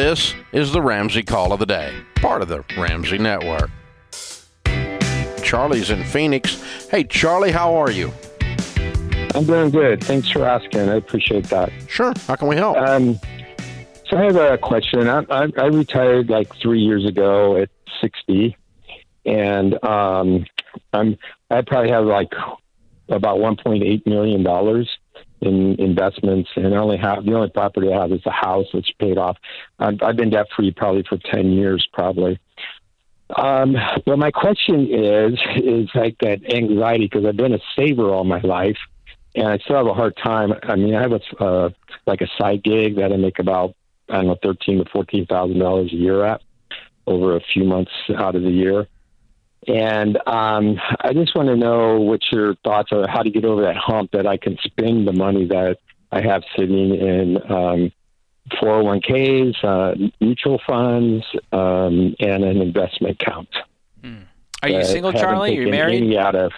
This is the Ramsey Call of the Day, part of the Ramsey Network. Charlie's in Phoenix. Hey, Charlie, how are you? I'm doing good. Thanks for asking. I appreciate that. Sure. How can we help? Um, so I have a question. I, I, I retired like three years ago at 60, and um, I'm I probably have like about 1.8 million dollars in investments, and I only have the only property I have is a house, which paid off. I've, I've been debt free probably for 10 years, probably. Um, well, my question is, is like that anxiety because I've been a saver all my life, and I still have a hard time. I mean, I have a uh, like a side gig that I make about I don't know thirteen to fourteen thousand dollars a year at over a few months out of the year. And um, I just want to know what your thoughts are, how to get over that hump that I can spend the money that I have sitting in um, 401ks, uh, mutual funds, um, and an investment account. Hmm. Are you single, Charlie? Are you married? Out of,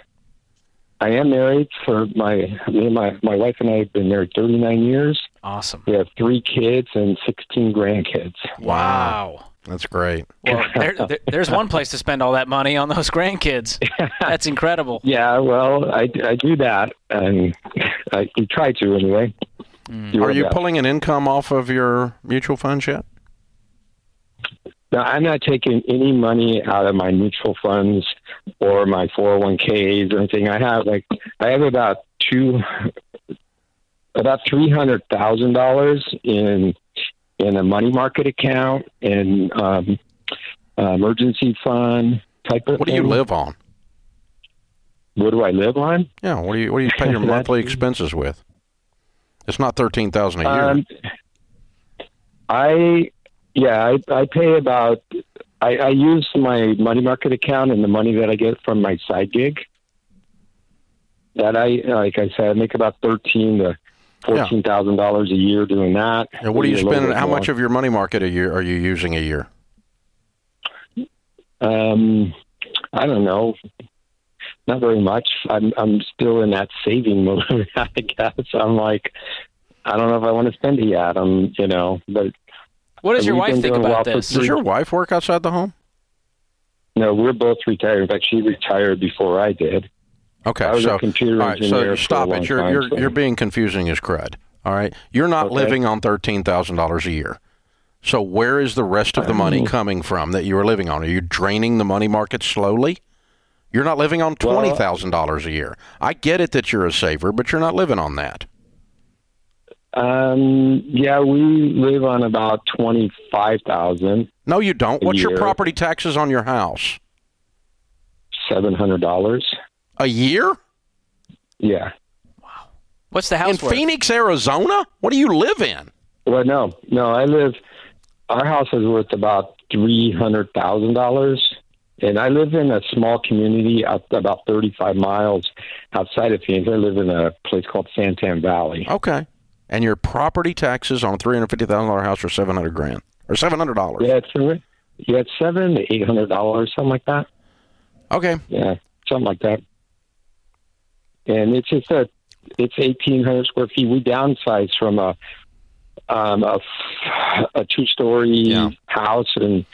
I am married for my me and my my wife and I have been married 39 years. Awesome. We have three kids and 16 grandkids. Wow. That's great. Well, there, there, there's one place to spend all that money on those grandkids. That's incredible. Yeah, well, I, I do that, and I we try to anyway. Mm. Are you pulling an income off of your mutual funds yet? No, I'm not taking any money out of my mutual funds or my 401ks or anything. I have like I have about two, about three hundred thousand dollars in in a money market account and um, uh, emergency fund type of. What do you live on? What do I live on? Yeah, what do you what do you pay your monthly expenses with? It's not thirteen thousand a year. Um, I yeah, I, I pay about. I, I use my money market account and the money that I get from my side gig. That I like I said, I make about thirteen to fourteen thousand yeah. dollars a year doing that. And what do you spend? How more. much of your money market a year are you using a year? Um, I don't know. Not very much. I'm I'm still in that saving mode. I guess I'm like, I don't know if I want to spend it yet. I'm, you know, but. What does your wife think about this? Does your wife work outside the home? No, we're both retired. In fact, she retired before I did. Okay, I was so a computer all right. So stop it. You're time, you're so. you're being confusing as crud. All right, you're not okay. living on thirteen thousand dollars a year. So where is the rest of the money coming from that you are living on? Are you draining the money market slowly? You're not living on twenty thousand dollars a year. I get it that you're a saver, but you're not living on that. Um. Yeah, we live on about twenty five thousand. No, you don't. What's year. your property taxes on your house? Seven hundred dollars a year. Yeah. Wow. What's the house in worth? Phoenix, Arizona? What do you live in? Well, no, no. I live. Our house is worth about three hundred thousand dollars, and I live in a small community out about thirty-five miles outside of Phoenix. I live in a place called Santan Valley. Okay. And your property taxes on a three hundred fifty thousand dollar house are seven hundred grand or seven hundred dollars. Yeah, it's yeah, it's seven to eight hundred dollars, something like that. Okay. Yeah, something like that. And it's just a it's eighteen hundred square feet. We downsized from a um, a, a two story Yeah. house and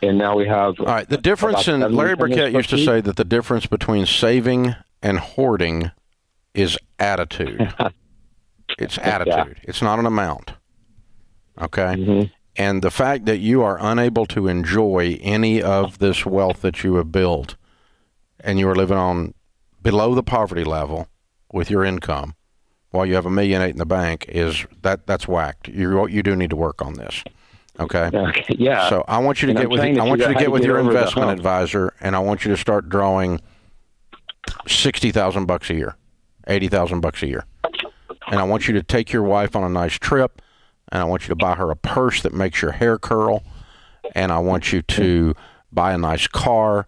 and now we have All right. The difference in Larry Burkett used to say that the difference between saving and hoarding is attitude. it's attitude. It's not an amount. Okay. Mhm. And the fact that you are unable to enjoy any of this wealth that you have built, and you are living on below the poverty level with your income, while you have a million eight in the bank, is that that's whacked. You you do need to work on this. Okay. Okay, yeah. So I want you to And get I'm with I want you to get with get your investment advisor, and I want you to start drawing sixty thousand bucks a year, eighty thousand bucks a year, and I want you to take your wife on a nice trip, and I want you to buy her a purse that makes your hair curl, and I want you to buy a nice car.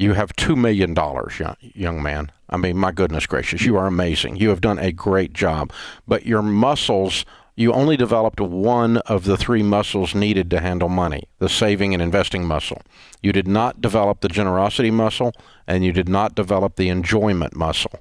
You have two million dollars, young, young man. I mean, my goodness gracious, you are amazing. You have done a great job, but your muscles. You only developed one of the three muscles needed to handle money the saving and investing muscle. You did not develop the generosity muscle, and you did not develop the enjoyment muscle.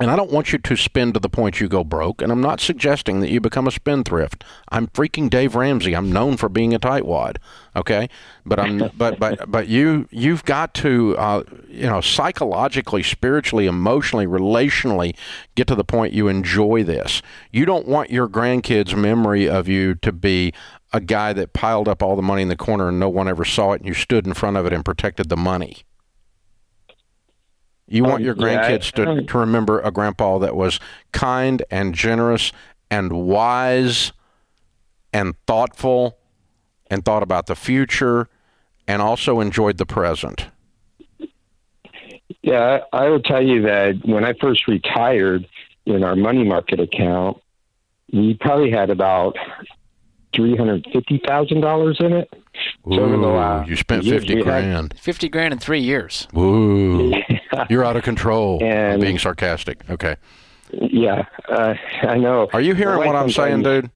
And I don't want you to spend to the point you go broke. And I'm not suggesting that you become a spendthrift. I'm freaking Dave Ramsey. I'm known for being a tightwad. Okay, but I'm but but but you you've got to uh, you know psychologically, spiritually, emotionally, relationally get to the point you enjoy this. You don't want your grandkids' memory of you to be a guy that piled up all the money in the corner and no one ever saw it, and you stood in front of it and protected the money. You want Um, your yeah, I- grandkids to, to remember a grandpa that was kind and generous and wise and thoughtful and thought about the future and also enjoyed the present. Yeah, I I will tell you that when I first retired in our money market account, we probably had about three hundred fifty thousand dollars in it. So over the Ooh, last you spent 50 we had- grand. 50 grand in three years. Ooh, you're out of control. I'm And- being sarcastic. Okay. Yeah, uh, I know. Are you hearing what I'm saying, dude?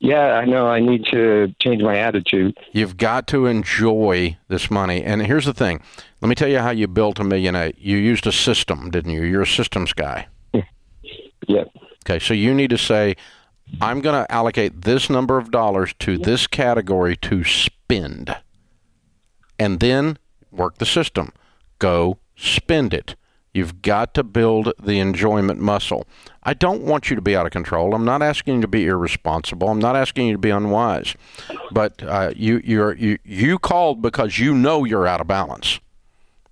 Yeah, I know. I need to change my attitude. You've got to enjoy this money. And here's the thing. Let me tell you how you built a million eight. You used a system, didn't you? You're a systems guy. Yep. Okay, so you need to say, I'm going to allocate this number of dollars to this category to spend. And then work the system. Go spend it. You've got to build the enjoyment muscle. I don't want you to be out of control. I'm not asking you to be irresponsible. I'm not asking you to be unwise. But uh, you, you, you called because you know you're out of balance.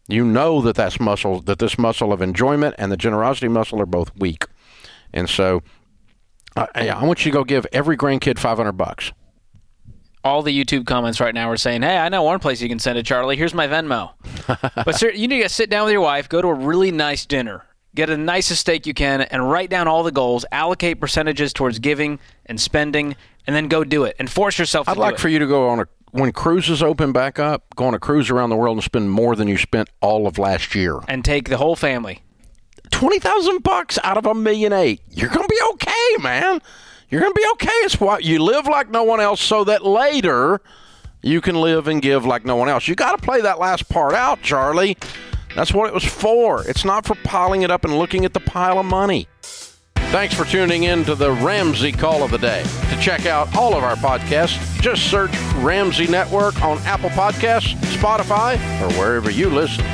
You know that that's muscle, that this muscle of enjoyment and the generosity muscle are both weak. And so I, I want you to go give every grandkid 500 bucks. All the YouTube comments right now are saying, "Hey, I know one place you can send it, Charlie. Here's my Venmo." but sir, you need to sit down with your wife, go to a really nice dinner, get the nicest steak you can, and write down all the goals, allocate percentages towards giving and spending, and then go do it and force yourself. I'd do like for you to go on a when cruises open back up, go on a cruise around the world and spend more than you spent all of last year. and take the whole family. Twenty thousand bucks out of a million eight. You're gonna be okay, man. You're gonna be okay. It's what you live like no one else, so that later you can live and give like no one else. You got to play that last part out, Charlie. That's what it was for. It's not for piling it up and looking at the pile of money. Thanks for tuning in to the Ramsey Call of the Day. To check out all of our podcasts, just search Ramsey Network on Apple Podcasts, Spotify, or wherever you listen.